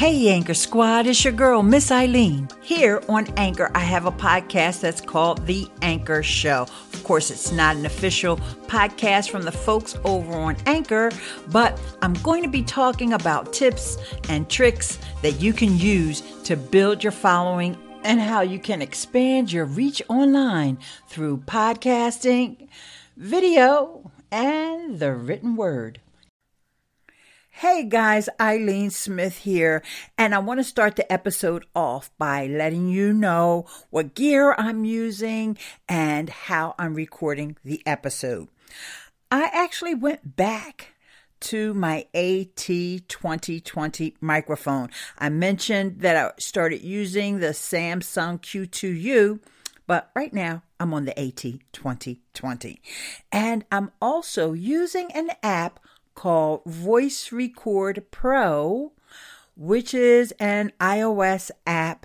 Hey, Anchor Squad, it's your girl, Miss Ileane. Here on Anchor, I have a podcast that's called The Anchor Show. Of course, it's not an official podcast from the folks over on Anchor, but I'm going to be talking about tips and tricks that you can use to build your following and how you can expand your reach online through podcasting, video, and the written word. Hey guys, Ileane Smith here, and I want to start the episode off by letting you know what gear I'm using and how I'm recording the episode. I actually went back to my AT 2020 microphone. I mentioned that I started using the Samson Q2U, but right now I'm on the AT 2020. And I'm also using an app called Voice Record Pro, which is an iOS app.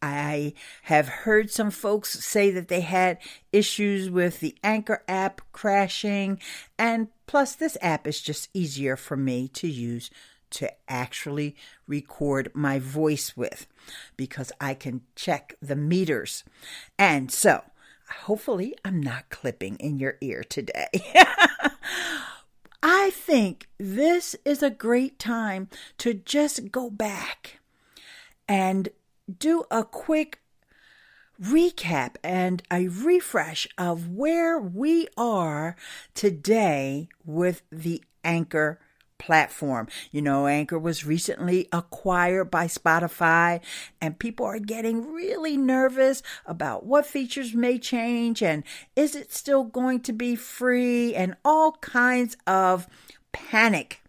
I have heard some folks say that they had issues with the Anchor app crashing, and plus, this app is just easier for me to use to actually record my voice with because I can check the meters. And so, hopefully, I'm not clipping in your ear today. I think this is a great time to just go back and do a quick recap and a refresh of where we are today with the Anchor platform. You know, Anchor was recently acquired by Spotify, and people are getting really nervous about what features may change and is it still going to be free and all kinds of panic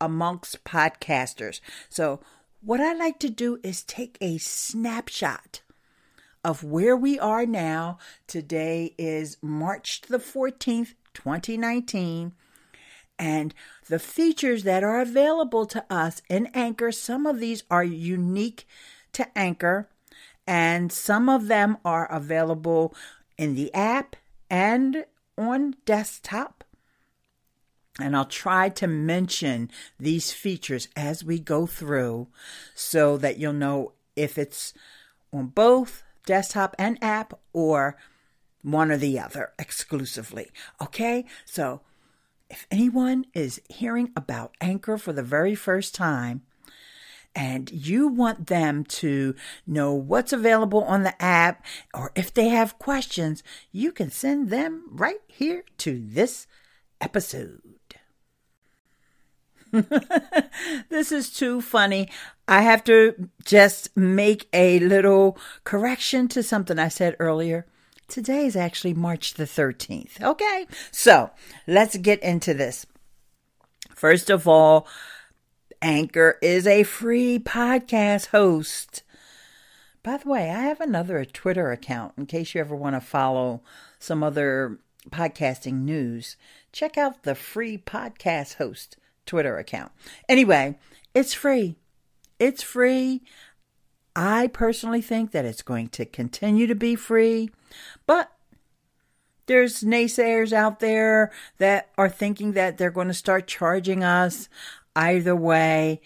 amongst podcasters. So, what I like to do is take a snapshot of where we are now. Today is March the 14th, 2019 and the features that are available to us in Anchor. Some of these are unique to Anchor, and some of them are available in the app and on desktop. And I'll try to mention these features as we go through so that you'll know if it's on both desktop and app or one or the other exclusively. Okay? So if anyone is hearing about Anchor for the very first time, and you want them to know what's available on the app, or if they have questions, you can send them right here to this episode. this is too funny. I have to just make a little correction to something I said earlier. Today is actually March the 13th. Okay, so let's get into this. First of all, Anchor is a free podcast host. By the way, I have another Twitter account in case you ever want to follow some other podcasting news. Check out the free podcast host Twitter account. Anyway, it's free. It's free. I personally think that it's going to continue to be free. But there's naysayers out there that are thinking that they're going to start charging us. Either way,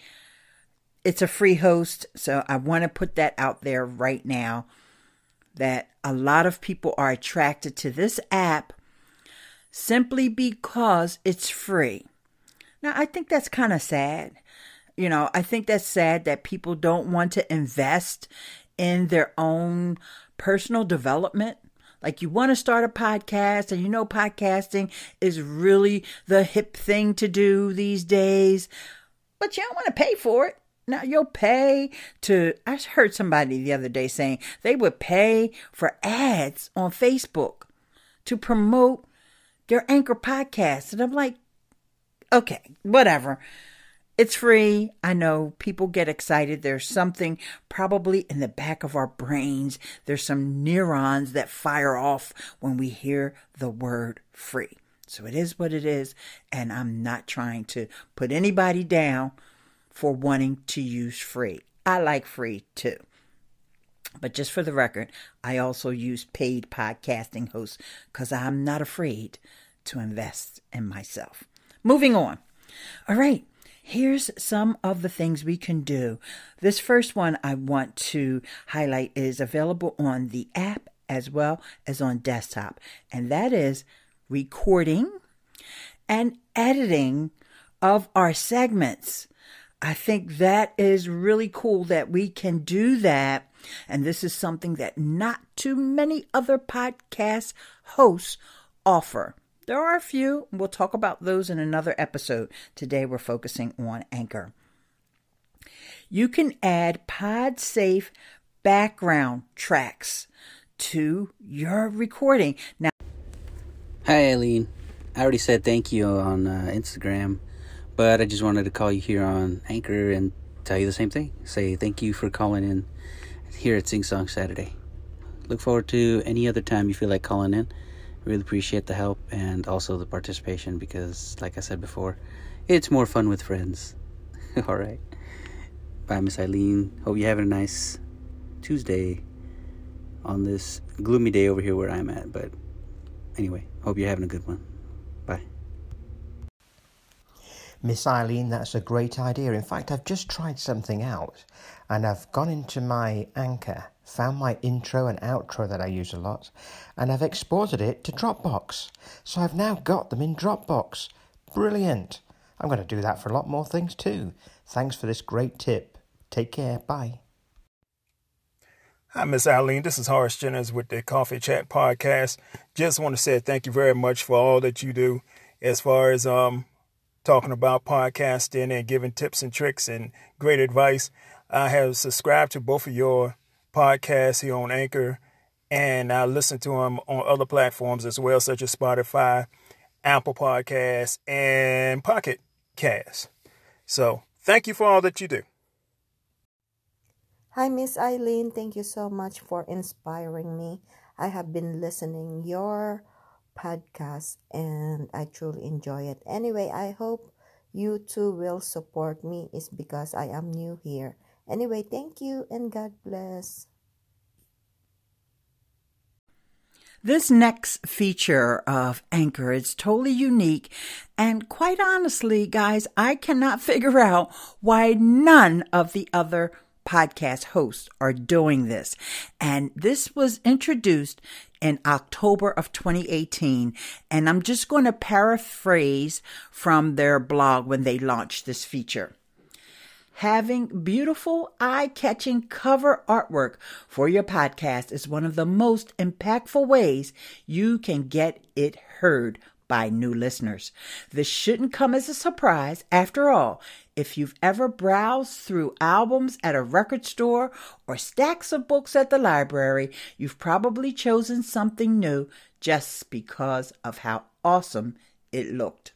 it's a free host. So I want to put that out there right now that a lot of people are attracted to this app simply because it's free. Now, I think that's kind of sad. You know, I think that's sad that people don't want to invest in their own personal development. Like you want to start a podcast and you know podcasting is really the hip thing to do these days, but you don't want to pay for it. Now you'll pay to I heard somebody the other day saying they would pay for ads on Facebook to promote their anchor podcast. And I'm like, okay, whatever. It's free. I know people get excited. There's something probably in the back of our brains. There's some neurons that fire off when we hear the word free. So it is what it is. And I'm not trying to put anybody down for wanting to use free. I like free too. But just for the record, I also use paid podcasting hosts because I'm not afraid to invest in myself. Moving on. All right. Here's some of the things we can do. This first one I want to highlight is available on the app as well as on desktop, and that is recording and editing of our segments. I think that is really cool that we can do that. And this is something that not too many other podcast hosts offer. There are a few. We'll talk about those in another episode. Today we're focusing on Anchor. You can add PodSafe background tracks to your recording. Now, hi Ileane. I already said thank you on uh, Instagram, but I just wanted to call you here on Anchor and tell you the same thing. Say thank you for calling in here at Sing Song Saturday. Look forward to any other time you feel like calling in. Really appreciate the help and also the participation because, like I said before, it's more fun with friends. All right. Bye, Miss Ileane. Hope you're having a nice Tuesday on this gloomy day over here where I'm at. But anyway, hope you're having a good one. Bye. Miss Ileane, that's a great idea. In fact, I've just tried something out and I've gone into my anchor found my intro and outro that I use a lot, and I've exported it to Dropbox. So I've now got them in Dropbox. Brilliant. I'm going to do that for a lot more things too. Thanks for this great tip. Take care. Bye. Hi, Miss Ileane. This is Horace Jennings with the Coffee Chat Podcast. Just want to say thank you very much for all that you do as far as um talking about podcasting and giving tips and tricks and great advice. I have subscribed to both of your podcasts here on Anchor, and I listen to them on other platforms as well, such as Spotify, Apple Podcasts, and Pocket Cast. So thank you for all that you do. Hi, Miss Ileane. Thank you so much for inspiring me. I have been listening your podcast and I truly enjoy it. Anyway, I hope you too will support me is because I am new here Anyway, thank you and God bless. This next feature of Anchor is totally unique. And quite honestly, guys, I cannot figure out why none of the other podcast hosts are doing this. And this was introduced in October of 2018. And I'm just going to paraphrase from their blog when they launched this feature. Having beautiful, eye catching cover artwork for your podcast is one of the most impactful ways you can get it heard by new listeners. This shouldn't come as a surprise. After all, if you've ever browsed through albums at a record store or stacks of books at the library, you've probably chosen something new just because of how awesome it looked.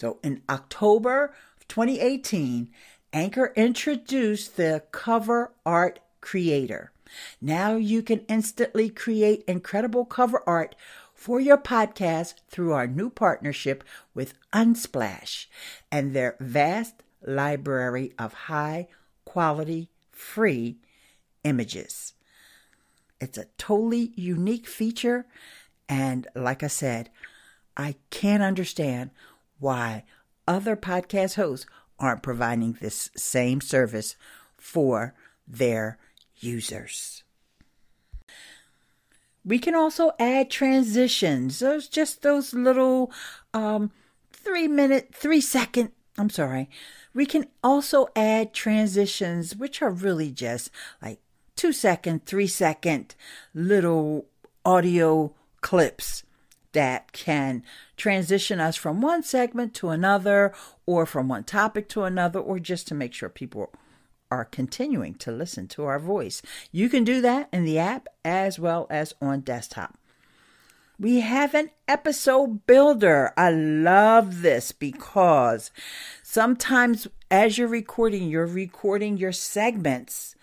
So in October of 2018, Anchor introduced the cover art creator. Now you can instantly create incredible cover art for your podcast through our new partnership with Unsplash and their vast library of high quality free images. It's a totally unique feature. And like I said, I can't understand why other podcast hosts aren't providing this same service for their users. We can also add transitions. Those just those little um, three minute, three second. I'm sorry. We can also add transitions, which are really just like two second, three second little audio clips that can transition us from one segment to another or from one topic to another or just to make sure people are continuing to listen to our voice. You can do that in the app as well as on desktop. We have an episode builder. I love this because sometimes as you're recording, you're recording your segments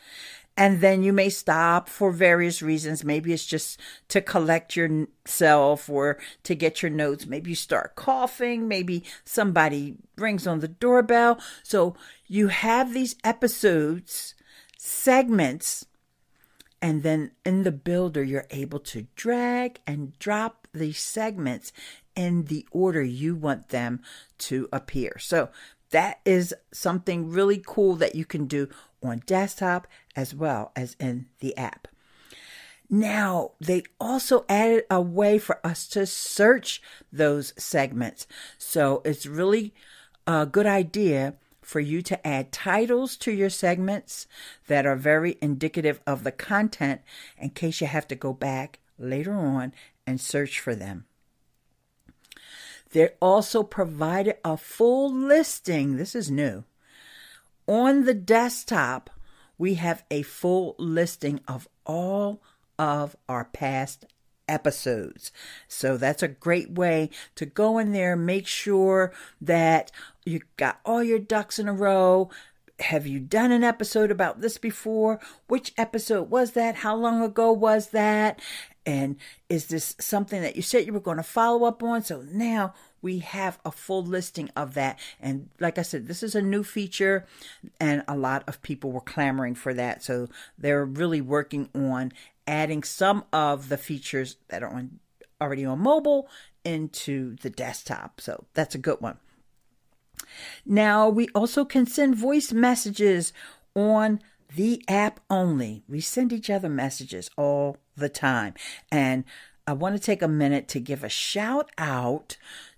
and then you may stop for various reasons. Maybe it's just to collect yourself or to get your notes. Maybe you start coughing. Maybe somebody rings on the doorbell. So you have these episodes, segments, and then in the builder, you're able to drag and drop these segments in the order you want them to appear. So that is something really cool that you can do on desktop as well as in the app. Now, they also added a way for us to search those segments. So it's really a good idea for you to add titles to your segments that are very indicative of the content in case you have to go back later on and search for them. They also provided a full listing. This is new. On the desktop, we have a full listing of all of our past episodes. So that's a great way to go in there, make sure that you got all your ducks in a row. Have you done an episode about this before? Which episode was that? How long ago was that? And is this something that you said you were going to follow up on? So now we have a full listing of that. And like I said, this is a new feature, and a lot of people were clamoring for that. So they're really working on adding some of the features that are on already on mobile into the desktop. So that's a good one. Now, we also can send voice messages on the app only. We send each other messages all the time. And I want to take a minute to give a shout out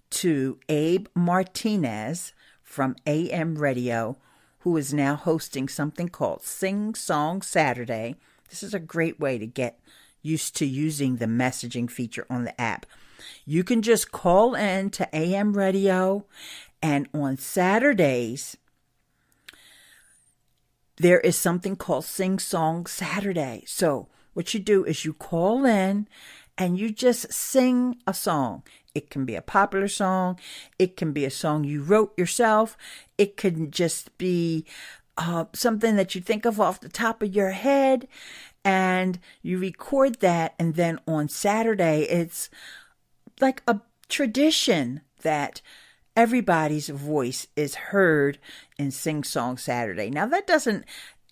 to Abe Martinez from AM Radio, who is now hosting something called Sing Song Saturday this is a great way to get used to using the messaging feature on the app. You can just call in to AM radio, and on Saturdays, there is something called Sing Song Saturday. So, what you do is you call in and you just sing a song. It can be a popular song, it can be a song you wrote yourself, it can just be uh, something that you think of off the top of your head and you record that. And then on Saturday, it's like a tradition that everybody's voice is heard in Sing Song Saturday. Now, that doesn't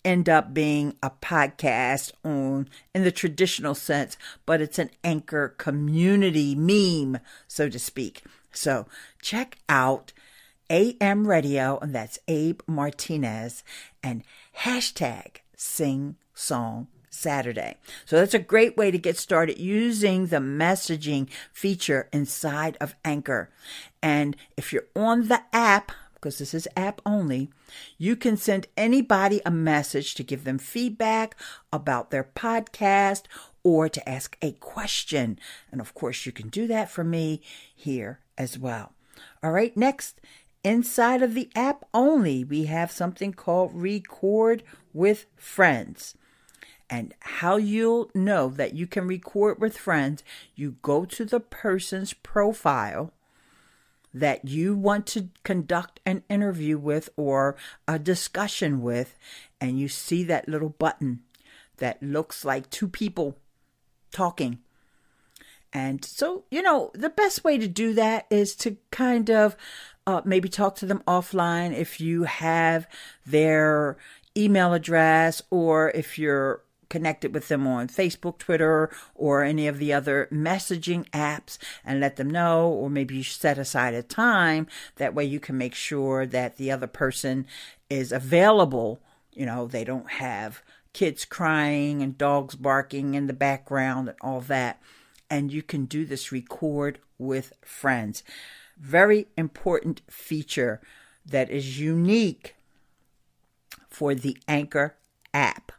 end up being a podcast on in the traditional sense, but it's an anchor community meme, so to speak. So check out AM Radio, and that's Abe Martinez, and hashtag Sing Song Saturday. So that's a great way to get started using the messaging feature inside of Anchor. And if you're on the app, because this is app only, you can send anybody a message to give them feedback about their podcast or to ask a question. And of course, you can do that for me here as well. All right, next Inside of the app only, we have something called Record with Friends. And how you'll know that you can record with friends, you go to the person's profile that you want to conduct an interview with or a discussion with, and you see that little button that looks like two people talking. And so, you know, the best way to do that is to kind of uh, maybe talk to them offline if you have their email address or if you're connected with them on Facebook, Twitter, or any of the other messaging apps and let them know, or maybe you set aside a time. That way you can make sure that the other person is available. You know, they don't have kids crying and dogs barking in the background and all that. And you can do this record with friends. Very important feature that is unique for the Anchor app.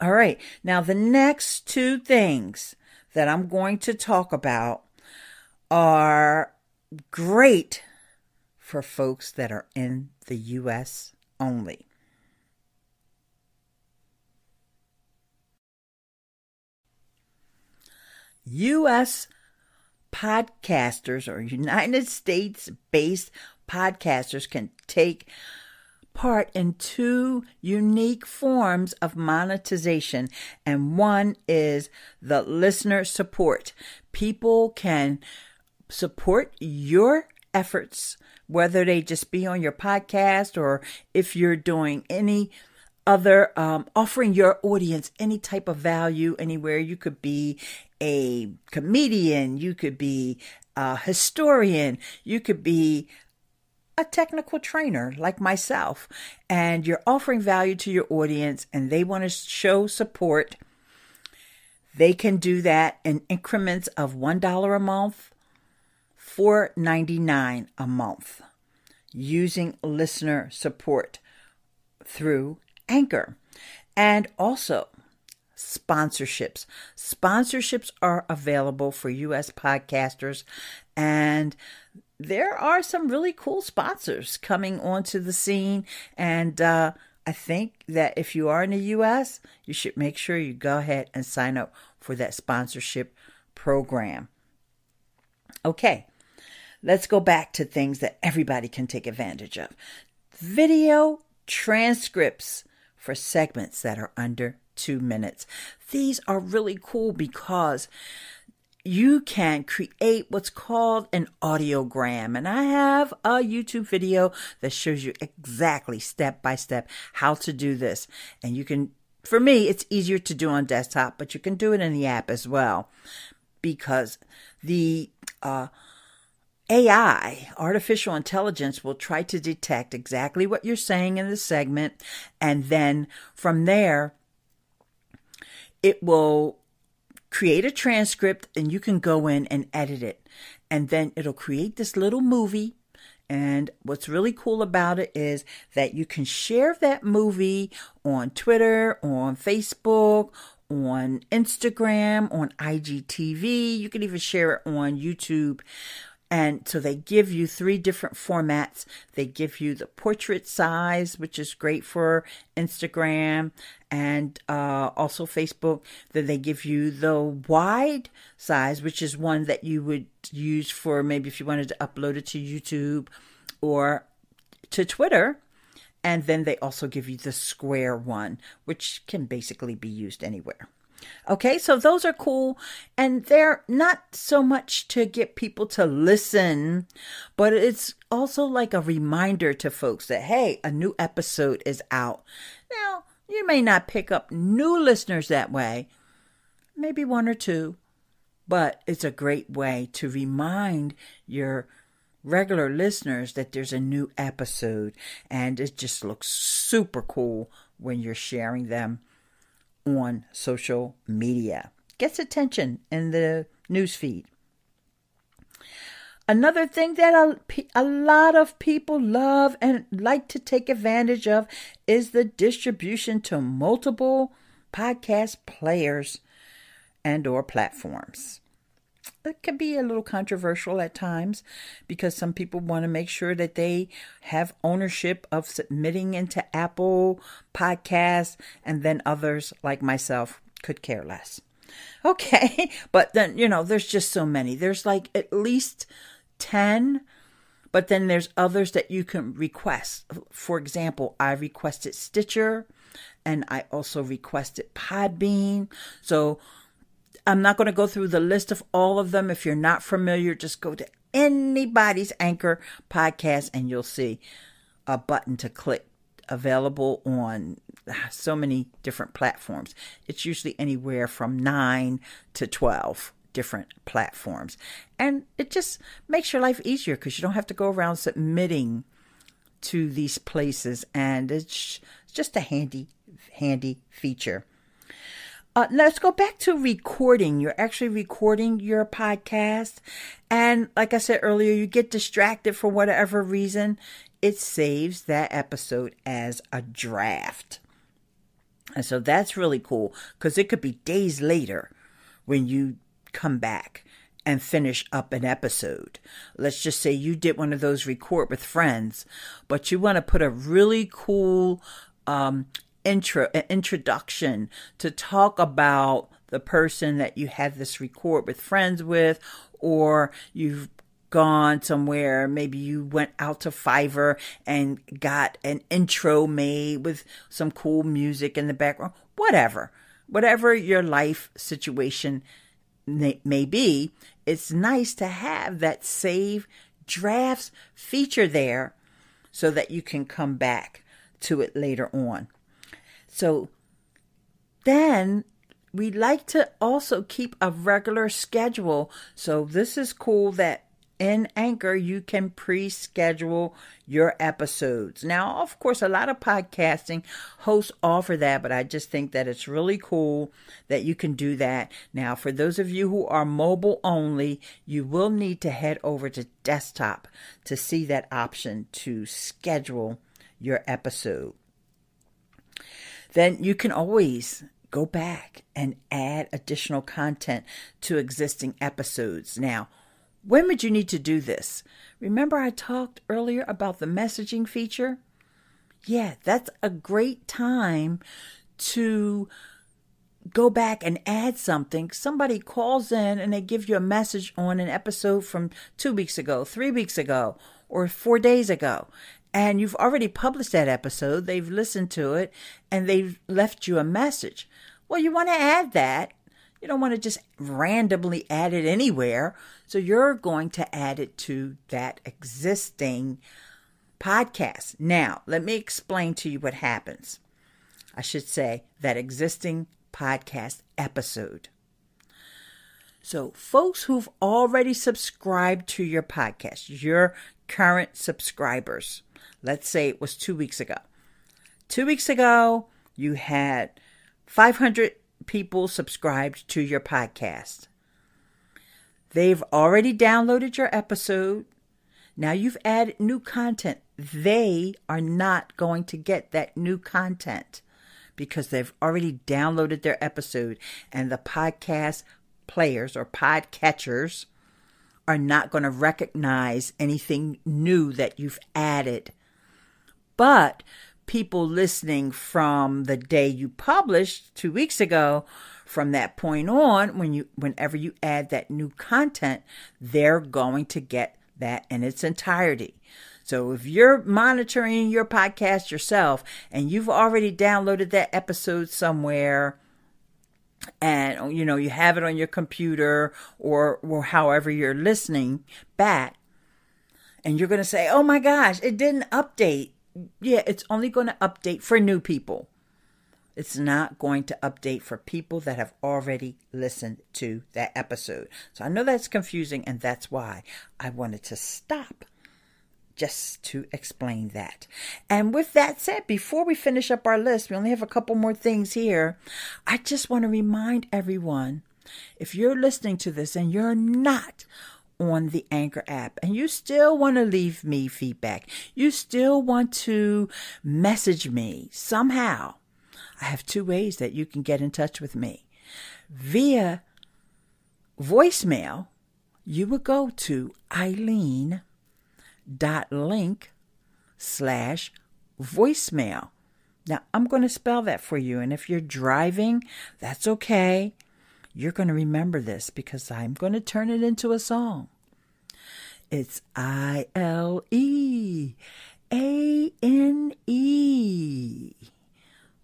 All right, now the next two things that I'm going to talk about are great for folks that are in the U.S. only. U.S podcasters or United States based podcasters can take part in two unique forms of monetization, and one is the listener support. People can support your efforts, whether they just be on your podcast or if you're doing any other um, offering your audience any type of value anywhere you could be a comedian, you could be a historian, you could be a technical trainer like myself and you're offering value to your audience and they want to show support, they can do that in increments of $1 a month, $4.99 a month using listener support through Anchor. And also, sponsorships. Sponsorships are available for U.S. podcasters, and there are some really cool sponsors coming onto the scene. And uh, I think that if you are in the U.S., you should make sure you go ahead and sign up for that sponsorship program. Okay, let's go back to things that everybody can take advantage of video transcripts for segments that are under two minutes. These are really cool because you can create what's called an audiogram. And I have a YouTube video that shows you exactly step by step how to do this. And you can, for me, it's easier to do on desktop, but you can do it in the app as well because the, uh, AI, artificial intelligence, will try to detect exactly what you're saying in the segment. And then from there, it will create a transcript and you can go in and edit it. And then it'll create this little movie. And what's really cool about it is that you can share that movie on Twitter, on Facebook, on Instagram, on IGTV. You can even share it on YouTube. And so they give you three different formats. They give you the portrait size, which is great for Instagram and uh, also Facebook. Then they give you the wide size, which is one that you would use for maybe if you wanted to upload it to YouTube or to Twitter. And then they also give you the square one, which can basically be used anywhere. Okay, so those are cool. And they're not so much to get people to listen, but it's also like a reminder to folks that, hey, a new episode is out. Now, you may not pick up new listeners that way, maybe one or two, but it's a great way to remind your regular listeners that there's a new episode. And it just looks super cool when you're sharing them on social media. Gets attention in the newsfeed. Another thing that a, a lot of people love and like to take advantage of is the distribution to multiple podcast players and or platforms it can be a little controversial at times because some people want to make sure that they have ownership of submitting into Apple Podcasts, and then others, like myself, could care less. Okay, but then, you know, there's just so many. There's like at least 10 but then there's others that you can request. For example, I requested Stitcher and I also requested Podbean. So I'm not going to go through the list of all of them. If you're not familiar, just go to anybody's Anchor podcast and you'll see a button to click available on ah, so many different platforms. It's usually anywhere from 9 to 12 different platforms. And it just makes your life easier because you don't have to go around submitting to these places and it's just a handy handy feature. Uh, let's go back to recording. You're actually recording your podcast. And like I said earlier, you get distracted for whatever reason. It saves that episode as a draft. And so that's really cool because it could be days later when you come back and finish up an episode. Let's just say you did one of those record with friends, but you want to put a really cool um, intro introduction to talk about the person that you had this record with friends with or you've gone somewhere maybe you went out to Fiverr and got an intro made with some cool music in the background whatever. Whatever your life situation may, may be it's nice to have that save drafts feature there so that you can come back to it later on so then we like to also keep a regular schedule. So this is cool that in Anchor, you can pre schedule your episodes. Now, of course, a lot of podcasting hosts offer that, but I just think that it's really cool that you can do that. Now, for those of you who are mobile only, you will need to head over to desktop to see that option to schedule your episode. Then you can always go back and add additional content to existing episodes. Now, when would you need to do this? Remember, I talked earlier about the messaging feature? Yeah, that's a great time to go back and add something. Somebody calls in and they give you a message on an episode from two weeks ago, three weeks ago, or four days ago. And you've already published that episode, they've listened to it, and they've left you a message. Well, you want to add that you don't want to just randomly add it anywhere. So you're going to add it to that existing podcast. Now, let me explain to you what happens. I should say that existing podcast episode. So, folks who've already subscribed to your podcast, your current subscribers, let's say it was two weeks ago. Two weeks ago, you had 500 people subscribed to your podcast. They've already downloaded your episode. Now you've added new content. They are not going to get that new content because they've already downloaded their episode and the podcast players or podcatchers are not going to recognize anything new that you've added. But people listening from the day you published two weeks ago from that point on when you whenever you add that new content they're going to get that in its entirety. So if you're monitoring your podcast yourself and you've already downloaded that episode somewhere and you know you have it on your computer or or however you're listening back and you're going to say oh my gosh it didn't update yeah, it's only going to update for new people. It's not going to update for people that have already listened to that episode. So I know that's confusing, and that's why I wanted to stop just to explain that. And with that said, before we finish up our list, we only have a couple more things here. I just want to remind everyone if you're listening to this and you're not on the Anchor app and you still want to leave me feedback, you still want to message me somehow, I have two ways that you can get in touch with me. Via voicemail, you would go to ileane.link slash voicemail. Now, I'm going to spell that for you, and if you're driving, that's okay. You're going to remember this because I'm going to turn it into a song. It's I L E A N E.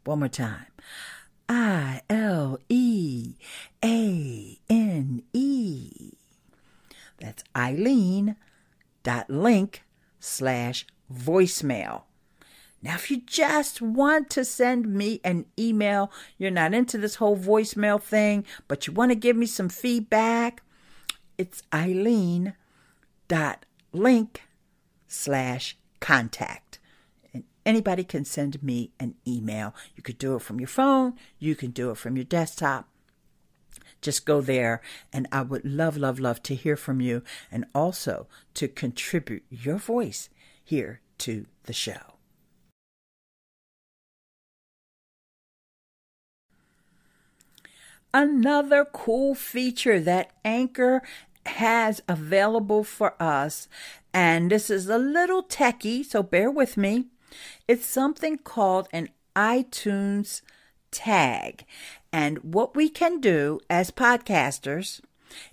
One more time. I L E A N E. That's Ileane dot link slash voicemail. Now, if you just want to send me an email, you're not into this whole voicemail thing, but you want to give me some feedback, it's Ileane dot link slash contact. And anybody can send me an email. You could do it from your phone, you can do it from your desktop. Just go there, and I would love, love, love to hear from you and also to contribute your voice here to the show. Another cool feature that Anchor has available for us, and this is a little techie, so bear with me. It's something called an iTunes tag. And what we can do as podcasters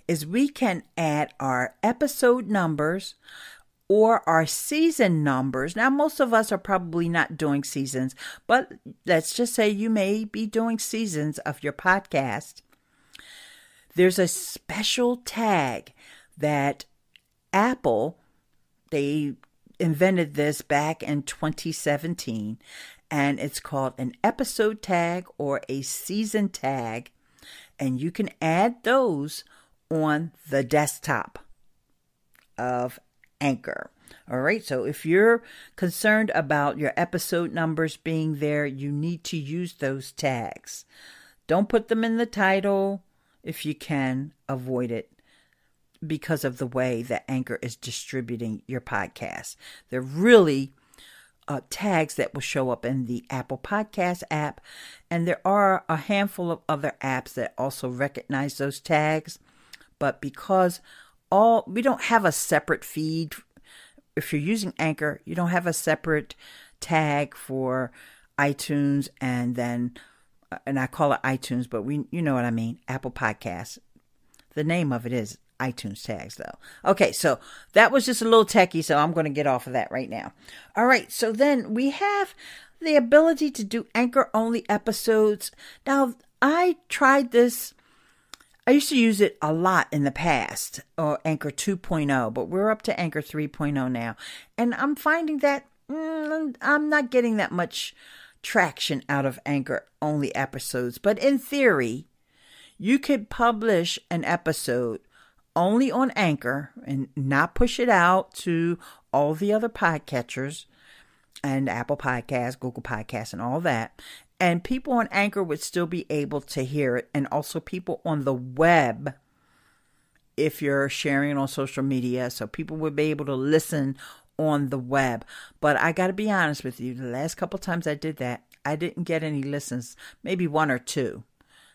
is we can add our episode numbers or our season numbers. Now, most of us are probably not doing seasons, but let's just say you may be doing seasons of your podcast. There's a special tag that Apple, they invented this back in 2017, and it's called an episode tag or a season tag, and you can add those on the desktop of Anchor. All right, so if you're concerned about your episode numbers being there, you need to use those tags. Don't put them in the title if you can, avoid it because of the way that Anchor is distributing your podcast. They're really uh, tags that will show up in the Apple Podcast app, and there are a handful of other apps that also recognize those tags. But because all we don't have a separate feed, if you're using Anchor, you don't have a separate tag for iTunes and then uh, and I call it iTunes, but we you know what I mean, Apple Podcasts. The name of it is iTunes tags though. Okay, so that was just a little techie, so I'm going to get off of that right now. All right, so then we have the ability to do anchor only episodes. Now, I tried this I used to use it a lot in the past, or Anchor 2.0, but we're up to Anchor 3.0 now. And I'm finding that mm, I'm not getting that much traction out of Anchor only episodes. But in theory, you could publish an episode only on Anchor and not push it out to all the other podcatchers and Apple Podcasts, Google Podcasts, and all that. And people on Anchor would still be able to hear it, and also people on the web if you're sharing on social media. So people would be able to listen on the web. But I got to be honest with you, the last couple times I did that, I didn't get any listens, maybe one or two.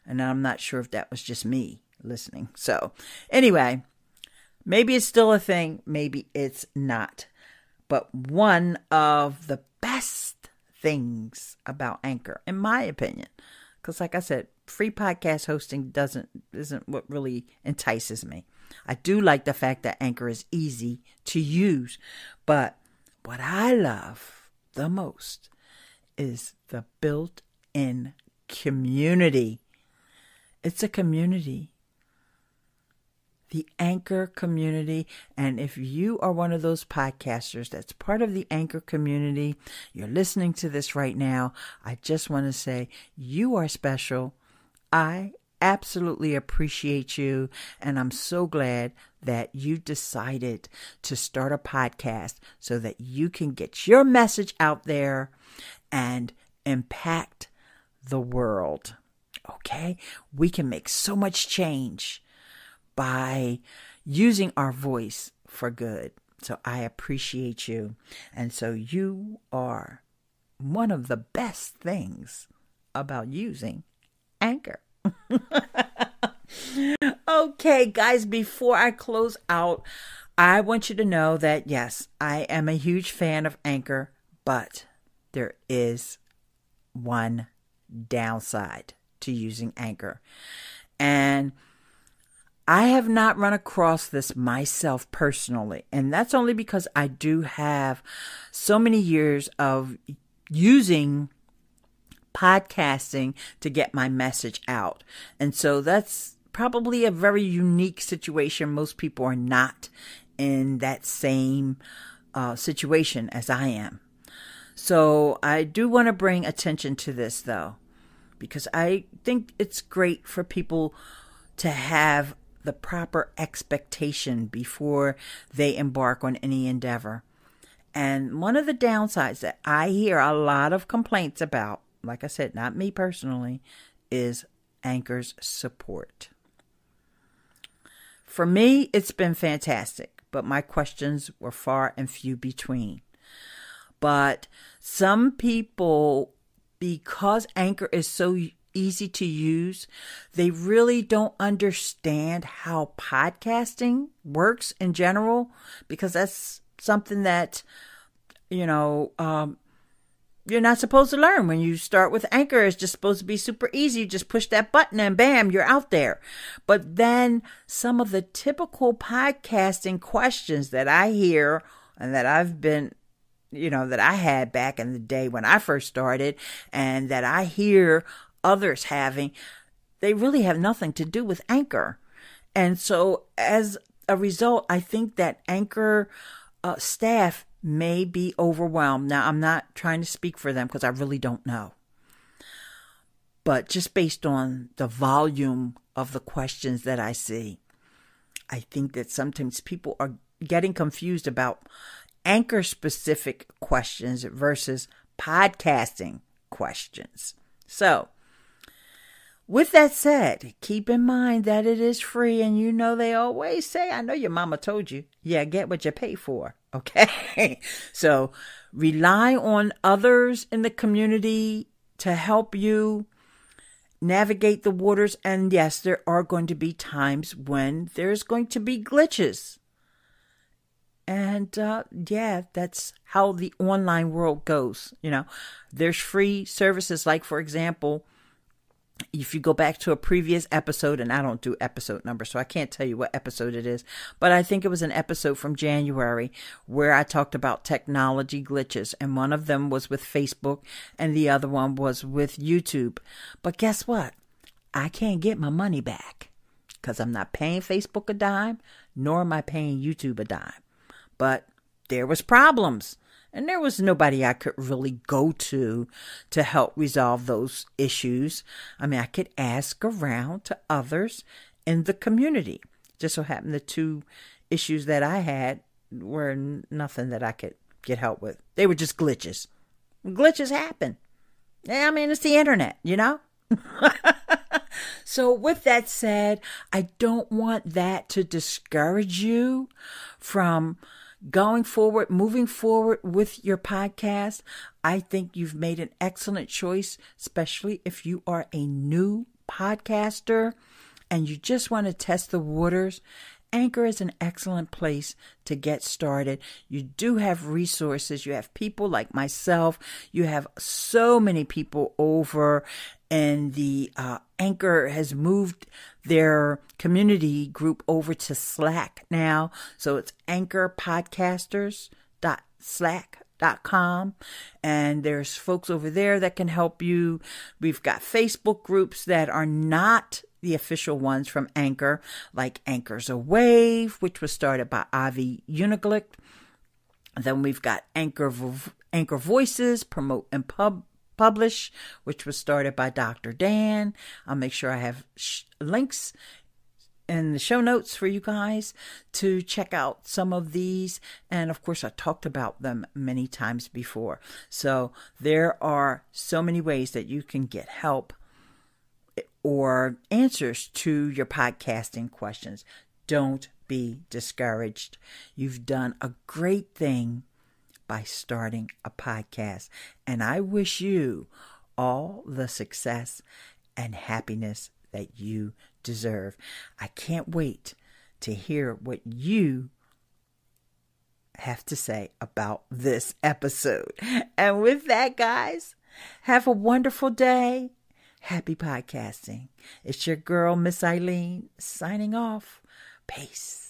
And I'm not sure if that was just me listening. So, anyway, maybe it's still a thing, maybe it's not. But one of the best things about Anchor, in my opinion, because like I said, free podcast hosting doesn't isn't what really entices me. I do like the fact that Anchor is easy to use, but what I love the most is the built-in community. It's a community the Anchor community. And if you are one of those podcasters that's part of the Anchor community, you're listening to this right now, I just want to say you are special. I absolutely appreciate you. And I'm so glad that you decided to start a podcast so that you can get your message out there and impact the world. Okay? We can make so much change by using our voice for good. So I appreciate you. And so you are one of the best things about using Anchor. okay, guys, before I close out, I want you to know that yes, I am a huge fan of Anchor, but there is one downside to using Anchor. And I have not run across this myself personally, and that's only because I do have so many years of using podcasting to get my message out. And so that's probably a very unique situation. Most people are not in that same uh, situation as I am. So I do want to bring attention to this though, because I think it's great for people to have the proper expectation before they embark on any endeavor. And one of the downsides that I hear a lot of complaints about, like I said, not me personally, is Anchor's support. For me, it's been fantastic, but my questions were far and few between. But some people, because Anchor is so easy to use. They really don't understand how podcasting works in general because that's something that, you know, um, you're not supposed to learn. When you start with anchor it's just supposed to be super easy. You just push that button and bam you're out there. But then some of the typical podcasting questions that i hear and that i've been you know that i had back in the day when i first started and that i hear others having, they really have nothing to do with Anchor. And so, as a result, I think that Anchor uh, staff may be overwhelmed. Now, I'm not trying to speak for them because I really don't know. But just based on the volume of the questions that I see, I think that sometimes people are getting confused about anchor specific questions versus podcasting questions. So, with that said, keep in mind that it is free, and you know they always say, I know your mama told you, yeah, get what you pay for. Okay. so rely on others in the community to help you navigate the waters. And yes, there are going to be times when there's going to be glitches. And uh, yeah, that's how the online world goes. You know, there's free services like, for example, if you go back to a previous episode, and I don't do episode numbers, so I can't tell you what episode it is, but I think it was an episode from January where I talked about technology glitches, and one of them was with Facebook, and the other one was with YouTube. But guess what? I can't get my money back because I'm not paying Facebook a dime, nor am I paying YouTube a dime. But there was problems and there was nobody I could really go to to help resolve those issues. I mean, I could ask around to others in the community. Just so happened the two issues that I had were nothing that I could get help with. They were just glitches. Glitches happen. I mean, it's the internet, you know? so, with that said, I don't want that to discourage you from going forward, moving forward with your podcast, I think you've made an excellent choice, especially if you are a new podcaster and you just want to test the waters. Anchor is an excellent place to get started. You do have resources. You have people like myself. You have so many people over and the uh, Anchor has moved their community group over to Slack now. So it's anchorpodcasters.slack.com. And there's folks over there that can help you. We've got Facebook groups that are not the official ones from Anchor, like Anchor's a Wave, which was started by Avi Uniglick. Then we've got Anchor Anchor Voices, Promote and Pub Publish, which was started by Dr. Dan. I'll make sure I have sh- links in the show notes for you guys to check out some of these. And of course, I talked about them many times before. So there are so many ways that you can get help or answers to your podcasting questions. Don't be discouraged. You've done a great thing by starting a podcast. And I wish you all the success and happiness that you deserve. I can't wait to hear what you have to say about this episode. And with that, guys, have a wonderful day. Happy podcasting. It's your girl, Miss Ileane, signing off. Peace.